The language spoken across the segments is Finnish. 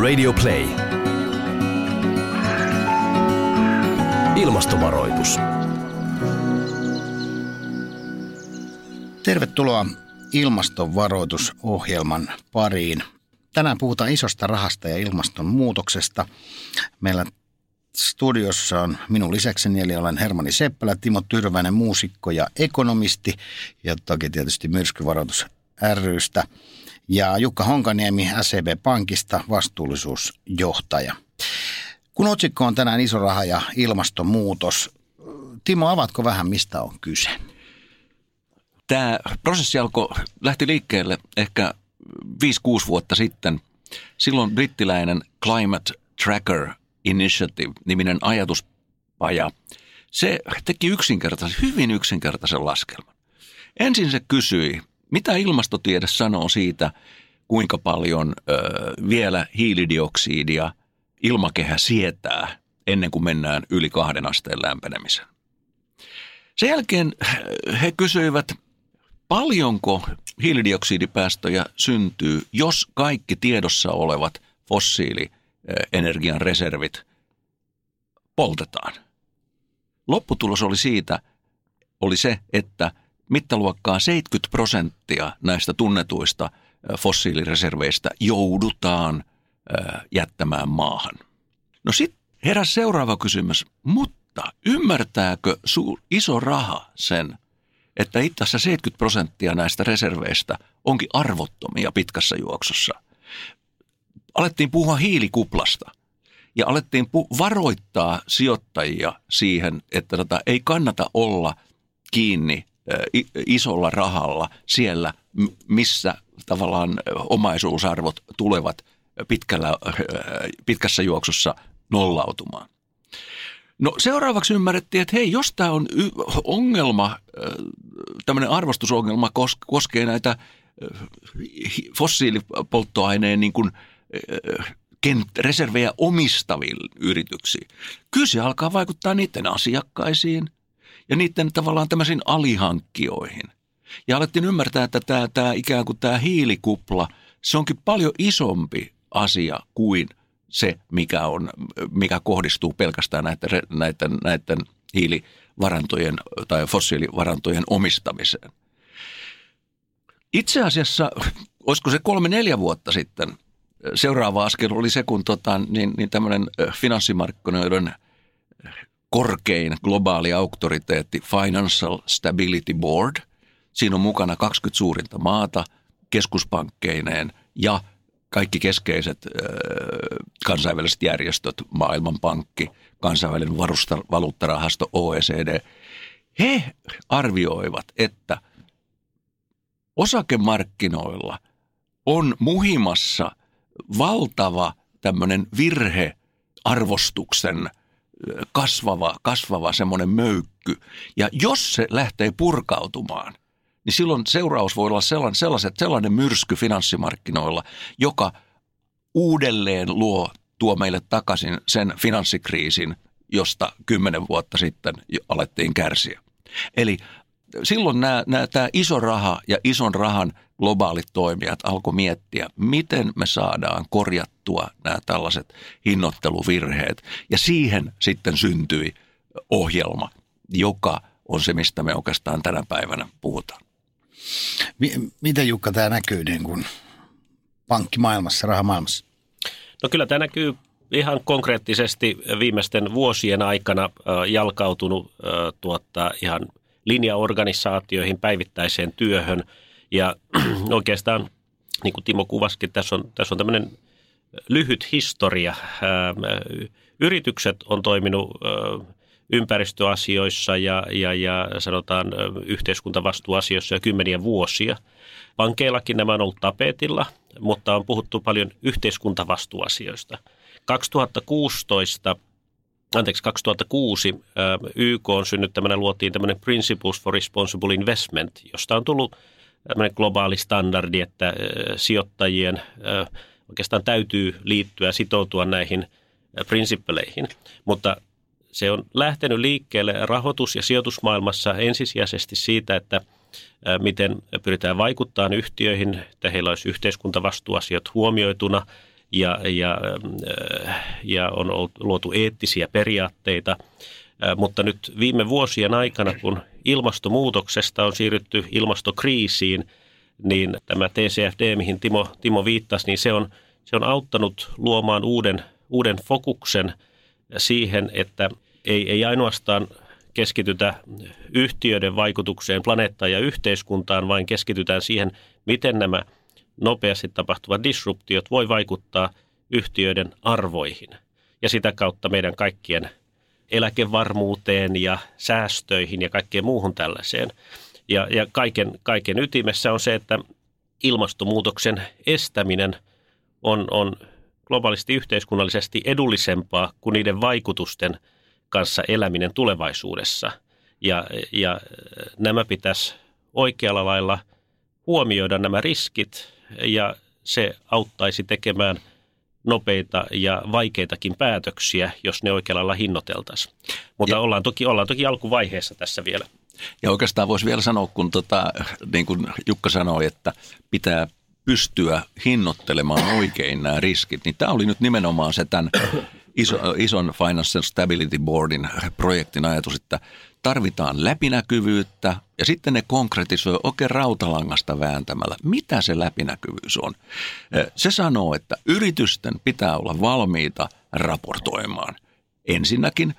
Radio Play. Ilmastovaroitus. Tervetuloa ilmastonvaroitusohjelman pariin. Tänään puhutaan isosta rahasta ja ilmastonmuutoksesta. Meillä studiossa on minun lisäkseni, eli olen Hermani Seppälä, Timo Tyrväinen, muusikko ja ekonomisti, ja toki tietysti myrskyvaroitus rystä, ja Jukka Honkaniemi SEB Pankista, vastuullisuusjohtaja. Kun otsikko on tänään iso raha ja ilmastonmuutos, Timo, avatko vähän, mistä on kyse? Tämä prosessi alkoi, lähti liikkeelle ehkä 5-6 vuotta sitten. Silloin brittiläinen Climate Tracker Initiative-niminen ajatuspaja, se teki yksinkertaisen, hyvin yksinkertaisen laskelman. Ensin se kysyi, mitä ilmastotiede sanoo siitä, kuinka paljon ö, vielä hiilidioksidia ilmakehä sietää ennen kuin mennään yli kahden asteen lämpenemisen. Sen jälkeen he kysyivät, paljonko hiilidioksidipäästöjä syntyy, jos kaikki tiedossa olevat fossiilienergian reservit poltetaan. Lopputulos oli siitä, oli se, että mittaluokkaa 70 prosenttia näistä tunnetuista fossiilireserveistä joudutaan jättämään maahan. No sitten heräsi seuraava kysymys, mutta ymmärtääkö suur, iso raha sen, että itse asiassa 70 prosenttia näistä reserveistä onkin arvottomia pitkässä juoksussa. Alettiin puhua hiilikuplasta ja alettiin pu- varoittaa sijoittajia siihen, että tota, ei kannata olla kiinni isolla rahalla siellä, missä tavallaan omaisuusarvot tulevat pitkällä, pitkässä juoksussa nollautumaan. No seuraavaksi ymmärrettiin, että hei, jos tämä on ongelma, tämmöinen arvostusongelma koskee näitä fossiilipolttoaineen niin kuin, reservejä omistaviin yrityksiin. Kyllä se alkaa vaikuttaa niiden asiakkaisiin ja niiden tavallaan tämmöisiin alihankkijoihin. Ja alettiin ymmärtää, että tämä, tämä ikään kuin tämä hiilikupla, se onkin paljon isompi asia kuin – se, mikä, on, mikä kohdistuu pelkästään näiden, näiden, näiden hiilivarantojen tai fossiilivarantojen omistamiseen. Itse asiassa, olisiko se kolme-neljä vuotta sitten, seuraava askel oli se, kun tota, niin, niin tämmöinen finanssimarkkinoiden korkein globaali auktoriteetti Financial Stability Board, siinä on mukana 20 suurinta maata keskuspankkeineen ja kaikki keskeiset kansainväliset järjestöt, Maailmanpankki, kansainvälinen varusta, valuuttarahasto, OECD, he arvioivat, että osakemarkkinoilla on muhimassa valtava tämmöinen virhearvostuksen kasvava, kasvava semmoinen möykky. Ja jos se lähtee purkautumaan, niin silloin seuraus voi olla sellainen, sellaiset, sellainen myrsky finanssimarkkinoilla, joka uudelleen luo, tuo meille takaisin sen finanssikriisin, josta kymmenen vuotta sitten alettiin kärsiä. Eli silloin nämä, nämä, tämä iso raha ja ison rahan globaalit toimijat alkoi miettiä, miten me saadaan korjattua nämä tällaiset hinnoitteluvirheet. Ja siihen sitten syntyi ohjelma, joka on se, mistä me oikeastaan tänä päivänä puhutaan. Miten Jukka tämä näkyy niin kuin pankkimaailmassa, rahamaailmassa? No kyllä tämä näkyy ihan konkreettisesti viimeisten vuosien aikana jalkautunut tuottaa ihan linjaorganisaatioihin, päivittäiseen työhön. Ja oikeastaan, niin kuin Timo kuvaskin, tässä on, tässä on tämmöinen lyhyt historia. Yritykset on toiminut ympäristöasioissa ja, ja, ja sanotaan yhteiskuntavastuuasioissa jo kymmeniä vuosia. Pankeillakin nämä on ollut tapetilla, mutta on puhuttu paljon yhteiskuntavastuuasioista. 2016 anteeksi, 2006 YK on synnyttämänä luotiin tämmöinen Principles for Responsible Investment, josta on tullut tämmöinen globaali standardi, että sijoittajien oikeastaan täytyy liittyä sitoutua näihin prinsipeleihin. Mutta se on lähtenyt liikkeelle rahoitus- ja sijoitusmaailmassa ensisijaisesti siitä, että miten pyritään vaikuttamaan yhtiöihin, että heillä olisi yhteiskuntavastuuasiat huomioituna ja, ja, ja on luotu eettisiä periaatteita. Mutta nyt viime vuosien aikana, kun ilmastonmuutoksesta on siirrytty ilmastokriisiin, niin tämä TCFD, mihin Timo, Timo viittasi, niin se on, se on auttanut luomaan uuden, uuden fokuksen siihen, että ei, ei ainoastaan keskitytä yhtiöiden vaikutukseen planeettaan ja yhteiskuntaan, vaan keskitytään siihen, miten nämä nopeasti tapahtuvat disruptiot voi vaikuttaa yhtiöiden arvoihin ja sitä kautta meidän kaikkien eläkevarmuuteen ja säästöihin ja kaikkeen muuhun tällaiseen. Ja, ja kaiken, kaiken ytimessä on se, että ilmastonmuutoksen estäminen on, on globaalisti yhteiskunnallisesti edullisempaa kuin niiden vaikutusten kanssa eläminen tulevaisuudessa. Ja, ja nämä pitäisi oikealla lailla huomioida nämä riskit ja se auttaisi tekemään nopeita ja vaikeitakin päätöksiä, jos ne oikealla lailla hinnoiteltaisiin. Mutta ja, ollaan, toki, ollaan toki alkuvaiheessa tässä vielä. Ja oikeastaan voisi vielä sanoa, kun tota, niin kuin Jukka sanoi, että pitää pystyä hinnoittelemaan oikein nämä riskit, niin tämä oli nyt nimenomaan se tämän iso, ison Financial Stability Boardin projektin ajatus, että tarvitaan läpinäkyvyyttä ja sitten ne konkretisoi oikein rautalangasta vääntämällä. Mitä se läpinäkyvyys on? Se sanoo, että yritysten pitää olla valmiita raportoimaan. Ensinnäkin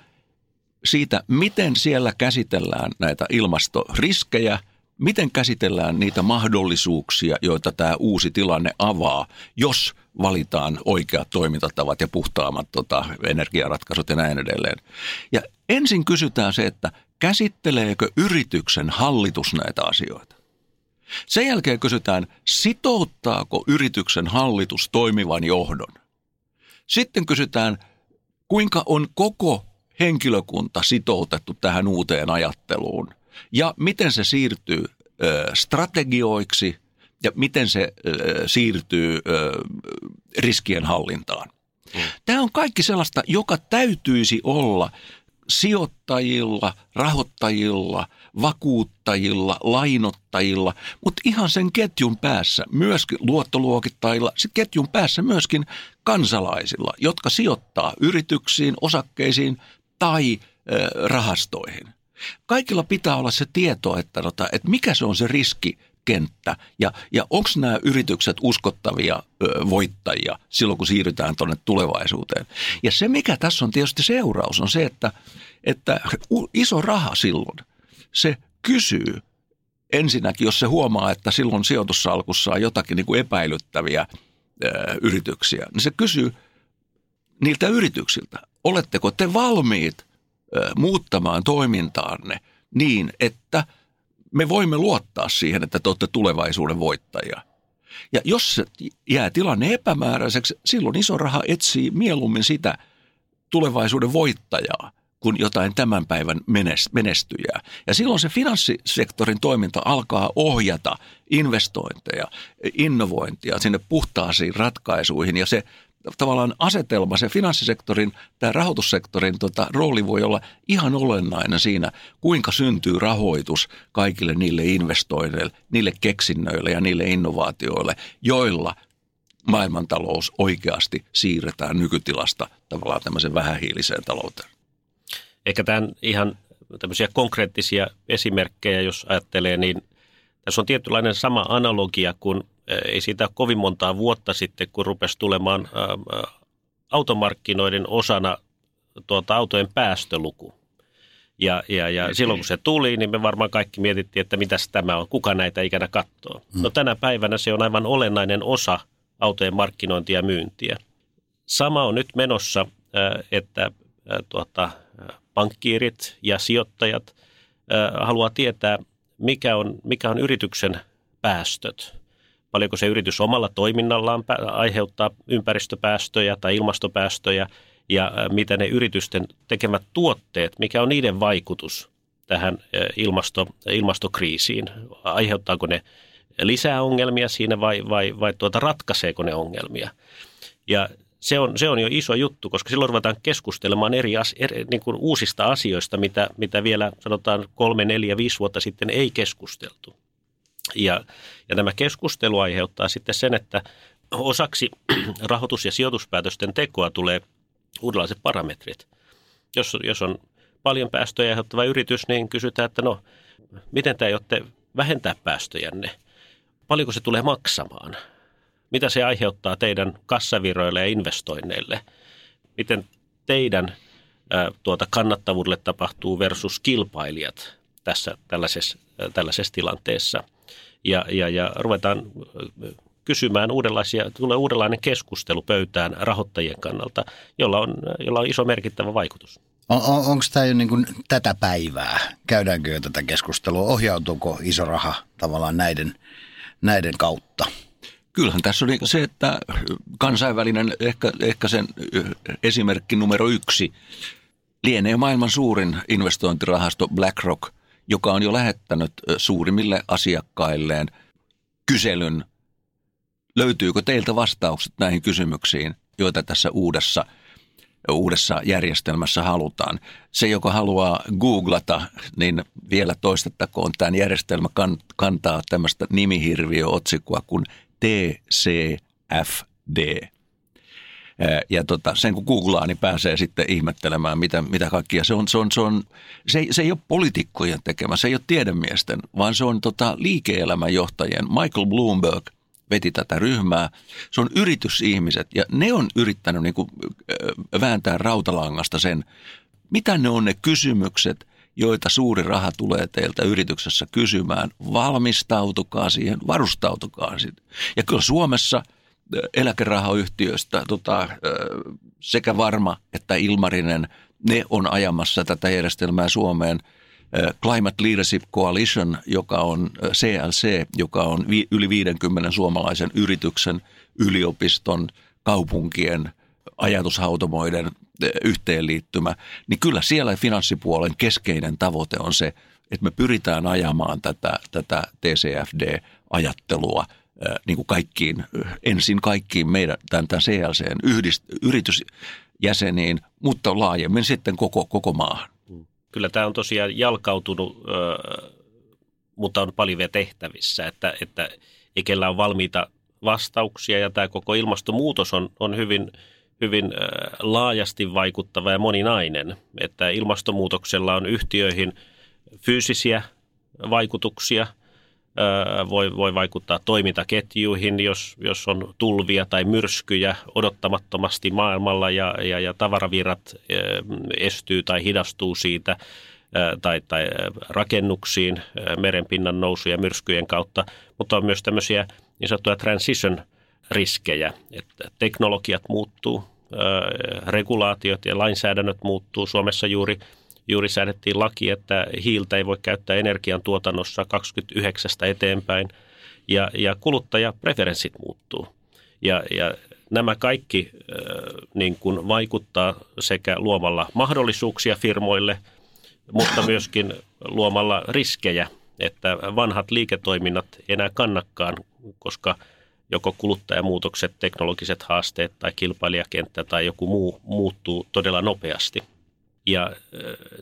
siitä, miten siellä käsitellään näitä ilmastoriskejä – miten käsitellään niitä mahdollisuuksia, joita tämä uusi tilanne avaa, jos valitaan oikeat toimintatavat ja puhtaammat tota, energiaratkaisut ja näin edelleen. Ja ensin kysytään se, että käsitteleekö yrityksen hallitus näitä asioita. Sen jälkeen kysytään, sitouttaako yrityksen hallitus toimivan johdon. Sitten kysytään, kuinka on koko henkilökunta sitoutettu tähän uuteen ajatteluun – ja miten se siirtyy strategioiksi ja miten se siirtyy riskien hallintaan. Mm. Tämä on kaikki sellaista, joka täytyisi olla sijoittajilla, rahoittajilla, vakuuttajilla, lainottajilla, mutta ihan sen ketjun päässä, myöskin luottoluokittajilla, ketjun päässä myöskin kansalaisilla, jotka sijoittaa yrityksiin, osakkeisiin tai rahastoihin – Kaikilla pitää olla se tieto, että, tota, että mikä se on se riskikenttä ja, ja onko nämä yritykset uskottavia ö, voittajia silloin, kun siirrytään tuonne tulevaisuuteen. Ja se, mikä tässä on tietysti seuraus, on se, että, että iso raha silloin, se kysyy ensinnäkin, jos se huomaa, että silloin sijoitussalkussa on jotakin niin kuin epäilyttäviä ö, yrityksiä, niin se kysyy niiltä yrityksiltä, oletteko te valmiit – muuttamaan toimintaanne niin, että me voimme luottaa siihen, että te olette tulevaisuuden voittajia. Ja jos jää tilanne epämääräiseksi, silloin iso raha etsii mieluummin sitä tulevaisuuden voittajaa kuin jotain tämän päivän menestyjää. Ja silloin se finanssisektorin toiminta alkaa ohjata investointeja, innovointia sinne puhtaasiin ratkaisuihin ja se tavallaan asetelma, se finanssisektorin tai rahoitussektorin tota, rooli voi olla ihan olennainen siinä, kuinka syntyy rahoitus kaikille niille investoinneille, niille keksinnöille ja niille innovaatioille, joilla maailmantalous oikeasti siirretään nykytilasta tavallaan tämmöisen vähähiiliseen talouteen. Ehkä tämän ihan tämmöisiä konkreettisia esimerkkejä, jos ajattelee, niin tässä on tietynlainen sama analogia kuin ei siitä kovin montaa vuotta sitten, kun rupesi tulemaan automarkkinoiden osana tuota autojen päästöluku. Ja, ja, ja silloin kun se tuli, niin me varmaan kaikki mietittiin, että mitä tämä on, kuka näitä ikänä katsoo. No mm. tänä päivänä se on aivan olennainen osa autojen markkinointia ja myyntiä. Sama on nyt menossa, että tuota, pankkiirit ja sijoittajat haluaa tietää, mikä on, mikä on yrityksen päästöt paljonko se yritys omalla toiminnallaan aiheuttaa ympäristöpäästöjä tai ilmastopäästöjä ja mitä ne yritysten tekemät tuotteet, mikä on niiden vaikutus tähän ilmasto, ilmastokriisiin. Aiheuttaako ne lisää ongelmia siinä vai, vai, vai tuota, ratkaiseeko ne ongelmia? Ja se on, se on jo iso juttu, koska silloin ruvetaan keskustelemaan eri, eri niin kuin uusista asioista, mitä, mitä vielä sanotaan kolme, neljä, viisi vuotta sitten ei keskusteltu. Ja, ja tämä keskustelu aiheuttaa sitten sen, että osaksi rahoitus- ja sijoituspäätösten tekoa tulee uudenlaiset parametrit. Jos, jos on paljon päästöjä aiheuttava yritys, niin kysytään, että no, miten te aiotte vähentää päästöjänne? Paljonko se tulee maksamaan? Mitä se aiheuttaa teidän kassaviroille ja investoinneille? Miten teidän ää, tuota kannattavuudelle tapahtuu versus kilpailijat tässä tällaisessa, tällaisessa tilanteessa? Ja, ja, ja ruvetaan kysymään uudenlaisia, tulee uudenlainen keskustelu pöytään rahoittajien kannalta, jolla on, jolla on iso merkittävä vaikutus. On, on, Onko tämä jo niin kuin tätä päivää? Käydäänkö jo tätä keskustelua? Ohjautuuko iso raha tavallaan näiden, näiden kautta? Kyllähän tässä oli se, että kansainvälinen, ehkä, ehkä sen esimerkki numero yksi, lienee maailman suurin investointirahasto BlackRock, joka on jo lähettänyt suurimmille asiakkailleen kyselyn, löytyykö teiltä vastaukset näihin kysymyksiin, joita tässä uudessa – uudessa järjestelmässä halutaan. Se, joka haluaa googlata, niin vielä toistettakoon, tämän järjestelmä kantaa tämmöistä nimihirviöotsikkoa kuin TCFD. Ja tota, sen kun googlaa, niin pääsee sitten ihmettelemään, mitä, mitä kaikkia. Se, on, se, on, se, on, se, ei, se ei ole poliitikkojen tekemä, se ei ole tiedemiesten, vaan se on tota, liike-elämän johtajien. Michael Bloomberg – veti tätä ryhmää. Se on yritysihmiset ja ne on yrittänyt niin kuin, vääntää rautalangasta sen, mitä ne on ne kysymykset, joita suuri raha tulee teiltä yrityksessä kysymään. Valmistautukaa siihen, varustautukaa siihen. Ja kyllä Suomessa eläkerahayhtiöistä tota, sekä Varma että Ilmarinen, ne on ajamassa tätä järjestelmää Suomeen – Climate Leadership Coalition, joka on CLC, joka on yli 50 suomalaisen yrityksen, yliopiston, kaupunkien, ajatushautomoiden yhteenliittymä, niin kyllä siellä finanssipuolen keskeinen tavoite on se, että me pyritään ajamaan tätä, tätä TCFD-ajattelua niin kuin kaikkiin, ensin kaikkiin meidän tämän, tämän CLCn yhdist, yritysjäseniin, mutta laajemmin sitten koko, koko maahan. Kyllä tämä on tosiaan jalkautunut, mutta on paljon vielä tehtävissä, että, että ikellä on valmiita vastauksia ja tämä koko ilmastonmuutos on, on hyvin, hyvin laajasti vaikuttava ja moninainen, että ilmastonmuutoksella on yhtiöihin fyysisiä vaikutuksia – voi, voi vaikuttaa toimintaketjuihin, jos, jos on tulvia tai myrskyjä odottamattomasti maailmalla ja, ja, ja tavaravirrat estyy tai hidastuu siitä tai, tai rakennuksiin merenpinnan nousu ja myrskyjen kautta, mutta on myös tämmöisiä niin sanottuja transition-riskejä, että teknologiat muuttuu, regulaatiot ja lainsäädännöt muuttuu. Suomessa juuri – juuri säädettiin laki, että hiiltä ei voi käyttää energiantuotannossa 29 eteenpäin ja, ja kuluttajapreferenssit muuttuu. Ja, ja nämä kaikki äh, niin kuin vaikuttaa sekä luomalla mahdollisuuksia firmoille, mutta myöskin luomalla riskejä, että vanhat liiketoiminnat enää kannakaan, koska joko kuluttajamuutokset, teknologiset haasteet tai kilpailijakenttä tai joku muu muuttuu todella nopeasti. Ja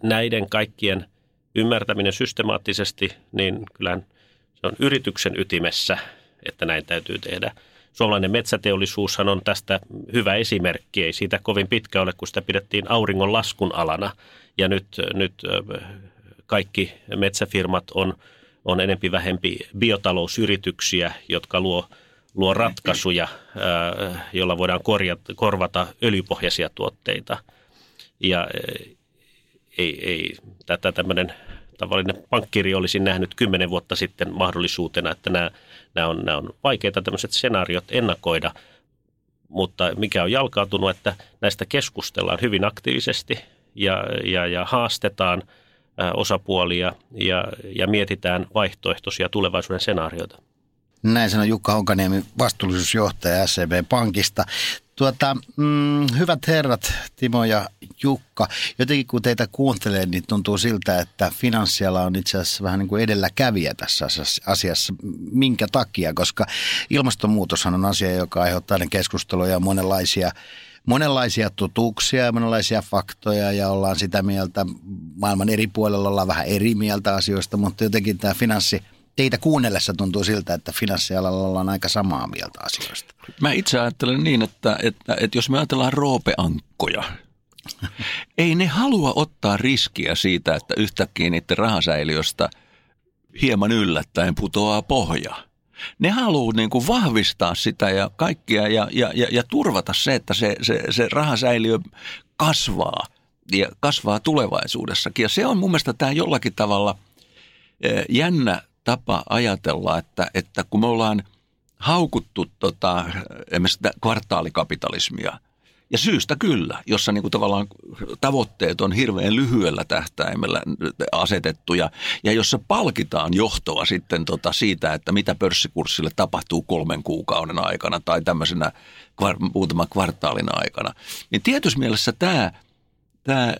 näiden kaikkien ymmärtäminen systemaattisesti, niin kyllähän se on yrityksen ytimessä, että näin täytyy tehdä. Suomalainen metsäteollisuushan on tästä hyvä esimerkki. Ei siitä kovin pitkä ole, kun sitä pidettiin auringon laskun alana. Ja nyt, nyt kaikki metsäfirmat on, on enempi vähempi biotalousyrityksiä, jotka luo, luo ratkaisuja, joilla voidaan korjata, korvata öljypohjaisia tuotteita – ja eh, ei, ei tätä tämmöinen tavallinen pankkiri olisi nähnyt kymmenen vuotta sitten mahdollisuutena, että nämä, nämä, on, nämä on vaikeita tämmöiset senaariot ennakoida, mutta mikä on jalkautunut, että näistä keskustellaan hyvin aktiivisesti ja, ja, ja haastetaan osapuolia ja, ja mietitään vaihtoehtoisia tulevaisuuden senaarioita. Näin sanoi Jukka Honkaniemi, vastuullisuusjohtaja SEB Pankista. Tuota, mm, hyvät herrat, Timo ja Jukka, jotenkin kun teitä kuuntelee, niin tuntuu siltä, että finanssiala on itse asiassa vähän niin kuin edelläkävijä tässä asiassa. Minkä takia? Koska ilmastonmuutoshan on asia, joka aiheuttaa ne keskusteluja ja monenlaisia monenlaisia totuuksia ja monenlaisia faktoja ja ollaan sitä mieltä, maailman eri puolella ollaan vähän eri mieltä asioista, mutta jotenkin tämä finanssi teitä kuunnellessa tuntuu siltä, että finanssialalla ollaan aika samaa mieltä asioista. Mä itse ajattelen niin, että, että, että jos me ajatellaan roopeankkoja, ei ne halua ottaa riskiä siitä, että yhtäkkiä niiden rahasäiliöstä hieman yllättäen putoaa pohja. Ne haluaa niin kuin vahvistaa sitä ja kaikkia ja, ja, ja, ja turvata se, että se, se, se rahasäiliö kasvaa ja kasvaa tulevaisuudessakin. Ja se on mun mielestä tämä jollakin tavalla eh, jännä tapa ajatella, että, että kun me ollaan haukuttu tota, kvartaalikapitalismia – ja syystä kyllä, jossa niin kuin tavallaan tavoitteet on hirveän lyhyellä tähtäimellä asetettuja ja jossa palkitaan johtoa sitten tota siitä, että mitä pörssikurssille tapahtuu kolmen kuukauden aikana tai tämmöisenä kvar, muutaman kvartaalin aikana. Niin tietyssä mielessä tämä, tämä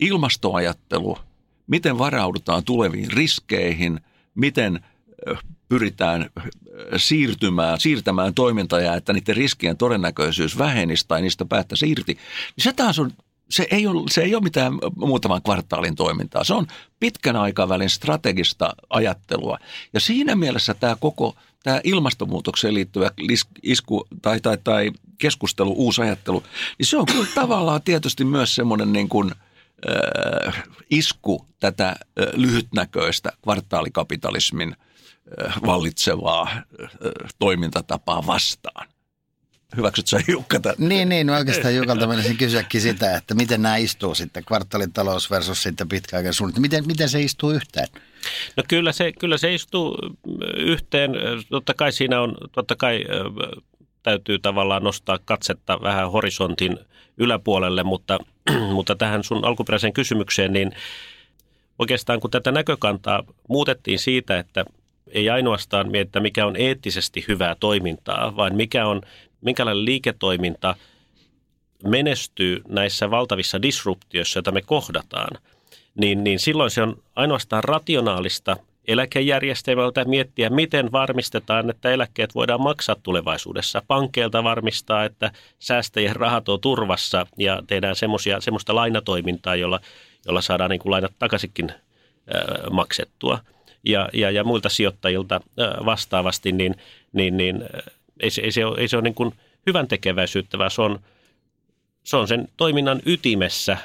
ilmastoajattelu, miten varaudutaan tuleviin riskeihin, miten pyritään siirtymään, siirtämään toimintoja, että niiden riskien todennäköisyys vähenisi tai niistä päättäisi irti, niin se taas on se ei, ole, se ei ole mitään muutaman kvartaalin toimintaa. Se on pitkän aikavälin strategista ajattelua. Ja siinä mielessä tämä koko tämä ilmastonmuutokseen liittyvä isku tai, tai, tai keskustelu, uusi ajattelu, niin se on kyllä tavallaan tietysti myös semmoinen niin kuin, isku tätä äh, lyhytnäköistä kvartaalikapitalismin – Äh, vallitsevaa äh, toimintatapaa vastaan. Hyväksyt sä Jukka tämän? Niin, niin. No oikeastaan Jukalta menisin kysyäkin sitä, että miten nämä istuu sitten, kvartaalitalous versus sitten pitkäaikainen suunnitelma. Miten, miten se istuu yhteen? No kyllä se, kyllä se istuu yhteen. Totta kai siinä on, totta kai täytyy tavallaan nostaa katsetta vähän horisontin yläpuolelle, mutta, mutta tähän sun alkuperäiseen kysymykseen, niin oikeastaan kun tätä näkökantaa muutettiin siitä, että ei ainoastaan mietitä, mikä on eettisesti hyvää toimintaa, vaan mikä on, minkälainen liiketoiminta menestyy näissä valtavissa disruptioissa, joita me kohdataan, niin, niin silloin se on ainoastaan rationaalista eläkejärjestelmältä miettiä, miten varmistetaan, että eläkkeet voidaan maksaa tulevaisuudessa. Pankeilta varmistaa, että säästäjien rahat on turvassa ja tehdään semmoista lainatoimintaa, jolla, jolla saadaan niin kuin lainat takaisinkin äh, maksettua ja, ja, ja muilta sijoittajilta vastaavasti, niin, niin, niin ei, se, ei, se ole, ei se ole niin kuin hyvän tekeväisyyttä, vaan se on, se on sen toiminnan ytimessä,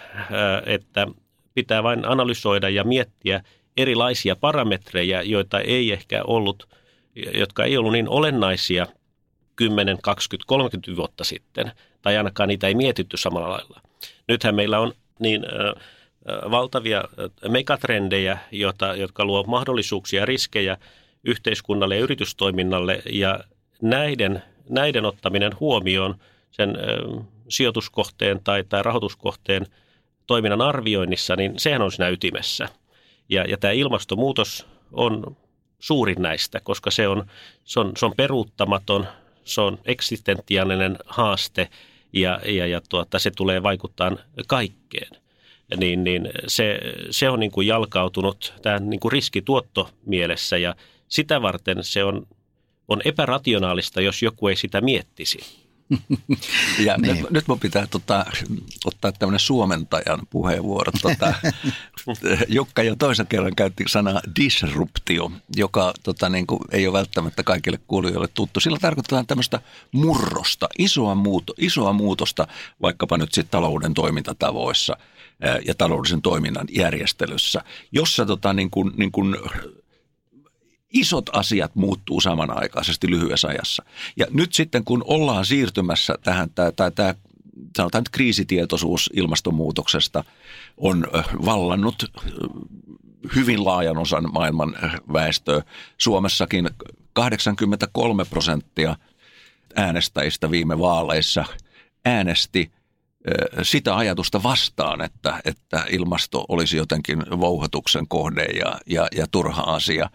että pitää vain analysoida ja miettiä erilaisia parametreja, joita ei ehkä ollut, jotka ei ollut niin olennaisia 10, 20, 30 vuotta sitten, tai ainakaan niitä ei mietitty samalla lailla. Nythän meillä on niin valtavia megatrendejä, jota, jotka luo mahdollisuuksia ja riskejä yhteiskunnalle ja yritystoiminnalle ja näiden, näiden ottaminen huomioon sen sijoituskohteen tai, tai rahoituskohteen toiminnan arvioinnissa, niin sehän on siinä ytimessä. Ja, ja tämä ilmastonmuutos on suurin näistä, koska se on, se on, se on peruuttamaton, se on eksistentiaalinen haaste ja, ja, ja tuota, se tulee vaikuttaa kaikkeen – niin, niin se, se on niin kuin jalkautunut tähän niin kuin riskituotto mielessä ja sitä varten se on, on epärationaalista, jos joku ei sitä miettisi. Ja niin. nyt, nyt mun pitää tota, ottaa tämmöinen suomentajan puheenvuoro. Tota, Jukka jo toisen kerran käytti sanaa disruptio, joka tota, niin kuin, ei ole välttämättä kaikille kuulijoille tuttu. Sillä tarkoitetaan tämmöistä murrosta, isoa, muuto, isoa muutosta vaikkapa nyt sitten talouden toimintatavoissa – ja taloudellisen toiminnan järjestelyssä, jossa tota, niin kuin, niin kuin isot asiat muuttuu samanaikaisesti lyhyessä ajassa. Ja nyt sitten kun ollaan siirtymässä tähän, tämä, tämä, tämä sanotaan nyt kriisitietoisuus ilmastonmuutoksesta on vallannut hyvin laajan osan maailman väestöä. Suomessakin 83 prosenttia äänestäjistä viime vaaleissa äänesti sitä ajatusta vastaan, että, että ilmasto olisi jotenkin vouhotuksen kohde ja, ja, ja turha asia.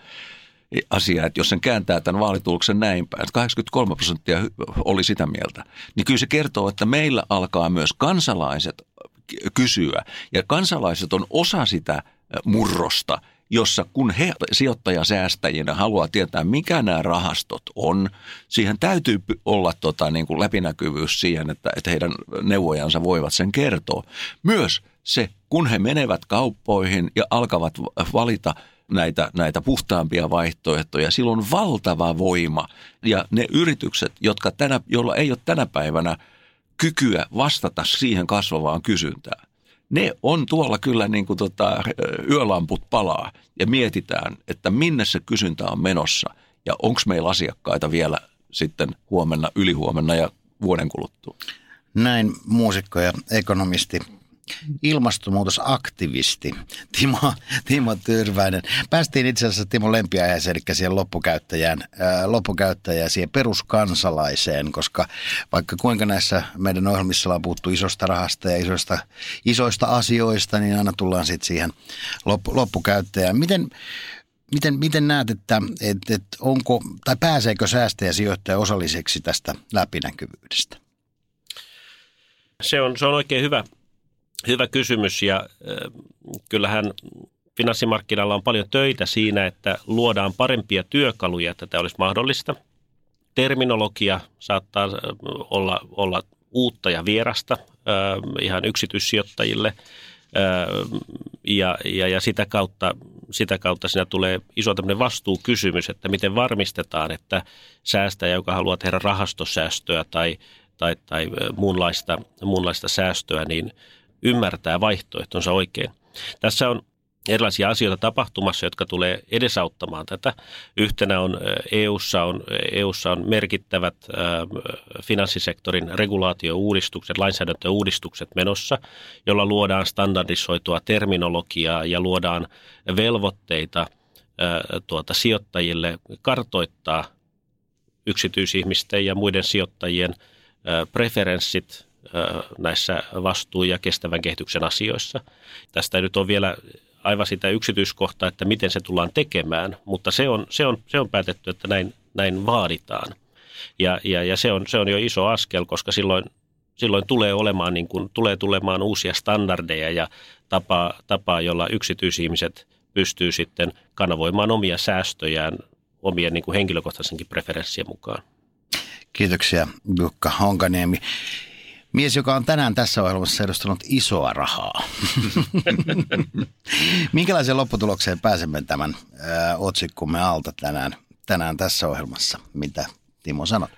Asia, että jos sen kääntää tämän vaalituloksen näin päin, että 83 prosenttia oli sitä mieltä, niin kyllä se kertoo, että meillä alkaa myös kansalaiset kysyä. Ja kansalaiset on osa sitä murrosta – jossa kun he sijoittajasäästäjinä haluaa tietää, mikä nämä rahastot on, siihen täytyy olla tota, niin kuin läpinäkyvyys siihen, että, että heidän neuvojansa voivat sen kertoa. Myös se, kun he menevät kauppoihin ja alkavat valita näitä, näitä puhtaampia vaihtoehtoja. Silloin on valtava voima ja ne yritykset, jotka tänä, joilla ei ole tänä päivänä kykyä vastata siihen kasvavaan kysyntään, ne on tuolla kyllä niin kuin tota, yölamput palaa ja mietitään, että minne se kysyntä on menossa ja onko meillä asiakkaita vielä sitten huomenna, ylihuomenna ja vuoden kuluttua. Näin muusikko ja ekonomisti ilmastonmuutosaktivisti Timo, Timo Tyrväinen. Päästiin itse asiassa Timo lempiaiheeseen, eli siihen loppukäyttäjään, ää, loppukäyttäjään, siihen peruskansalaiseen, koska vaikka kuinka näissä meidän ohjelmissa on puhuttu isosta rahasta ja isoista, isoista asioista, niin aina tullaan sitten siihen loppu, loppukäyttäjään. Miten, Miten, miten näet, että, että, että onko, tai pääseekö säästäjä sijoittaja osalliseksi tästä läpinäkyvyydestä? Se on, se on oikein hyvä, hyvä kysymys ja äh, kyllähän finanssimarkkinalla on paljon töitä siinä, että luodaan parempia työkaluja, että tämä olisi mahdollista. Terminologia saattaa olla, olla uutta ja vierasta ihan yksityissijoittajille – ja, ja, ja sitä, kautta, sitä kautta siinä tulee iso tämmöinen vastuukysymys, että miten varmistetaan, että säästäjä, joka haluaa tehdä rahastosäästöä tai, tai, tai muunlaista, muunlaista säästöä, niin ymmärtää vaihtoehtonsa oikein. Tässä on erilaisia asioita tapahtumassa, jotka tulee edesauttamaan tätä. Yhtenä on EUssa on, EUssa on merkittävät finanssisektorin regulaatiouudistukset, lainsäädäntöuudistukset menossa, jolla luodaan standardisoitua terminologiaa ja luodaan velvoitteita tuota, sijoittajille kartoittaa yksityisihmisten ja muiden sijoittajien preferenssit näissä vastuu- ja kestävän kehityksen asioissa. Tästä nyt on vielä aivan sitä yksityiskohtaa, että miten se tullaan tekemään, mutta se on, se on, se on päätetty, että näin, näin vaaditaan. Ja, ja, ja se, on, se on jo iso askel, koska silloin, silloin tulee olemaan niin kuin, tulee tulemaan uusia standardeja ja tapa, tapa, jolla yksityisihmiset pystyy sitten kanavoimaan omia säästöjään omien niin kuin henkilökohtaisenkin preferenssien mukaan. Kiitoksia Jukka Honkaniemi. Mies, joka on tänään tässä ohjelmassa edustanut isoa rahaa. Minkälaiseen lopputulokseen pääsemme tämän ää, otsikkumme alta tänään, tänään tässä ohjelmassa? Mitä Timo sanoi?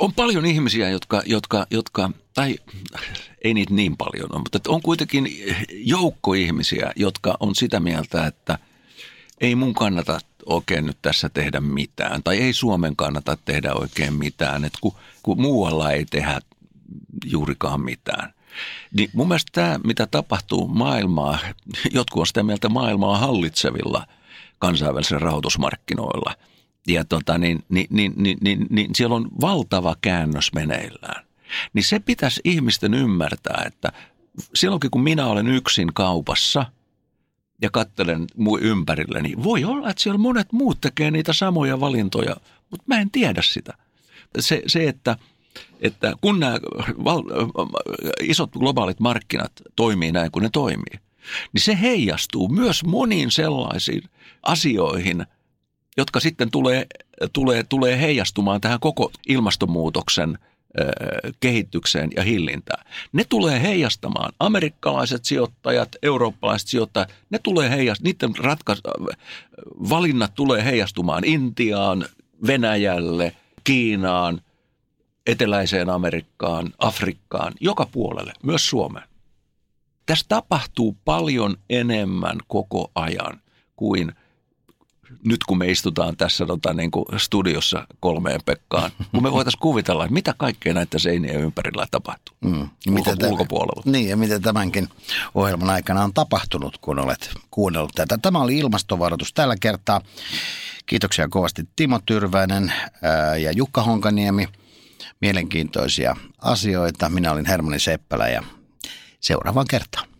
On paljon ihmisiä, jotka, jotka, jotka tai ei niitä niin paljon ole, mutta on kuitenkin joukko ihmisiä, jotka on sitä mieltä, että ei mun kannata oikein nyt tässä tehdä mitään, tai ei Suomen kannata tehdä oikein mitään, että kun, kun muualla ei tehdä juurikaan mitään. Niin mun mielestä tämä, mitä tapahtuu maailmaa, jotkut on sitä mieltä maailmaa hallitsevilla kansainvälisillä rahoitusmarkkinoilla. Ja tota, niin, niin, niin, niin, niin, niin siellä on valtava käännös meneillään. Niin se pitäisi ihmisten ymmärtää, että silloinkin kun minä olen yksin kaupassa ja katselen muu ympärille, niin voi olla, että siellä monet muut tekee niitä samoja valintoja, mutta mä en tiedä sitä. Se, se että – että kun nämä val, isot globaalit markkinat toimii näin kuin ne toimii, niin se heijastuu myös moniin sellaisiin asioihin, jotka sitten tulee, tulee, tulee heijastumaan tähän koko ilmastonmuutoksen kehitykseen ja hillintään. Ne tulee heijastamaan amerikkalaiset sijoittajat, eurooppalaiset sijoittajat, ne tulee heijast, niiden ratkas, valinnat tulee heijastumaan Intiaan, Venäjälle, Kiinaan, Eteläiseen Amerikkaan, Afrikkaan, joka puolelle, myös Suomeen. Tässä tapahtuu paljon enemmän koko ajan kuin nyt kun me istutaan tässä tota, niin kuin studiossa kolmeen Pekkaan, kun me voitaisiin kuvitella, että mitä kaikkea näitä seinien ympärillä tapahtuu mm. Ulko, mitä ulkopuolella. Niin, ja mitä tämänkin ohjelman aikana on tapahtunut, kun olet kuunnellut tätä. Tämä oli ilmastovaroitus tällä kertaa. Kiitoksia kovasti Timo Tyrväinen ja Jukka Honkaniemi – mielenkiintoisia asioita. Minä olin Hermani Seppälä ja seuraavaan kertaan.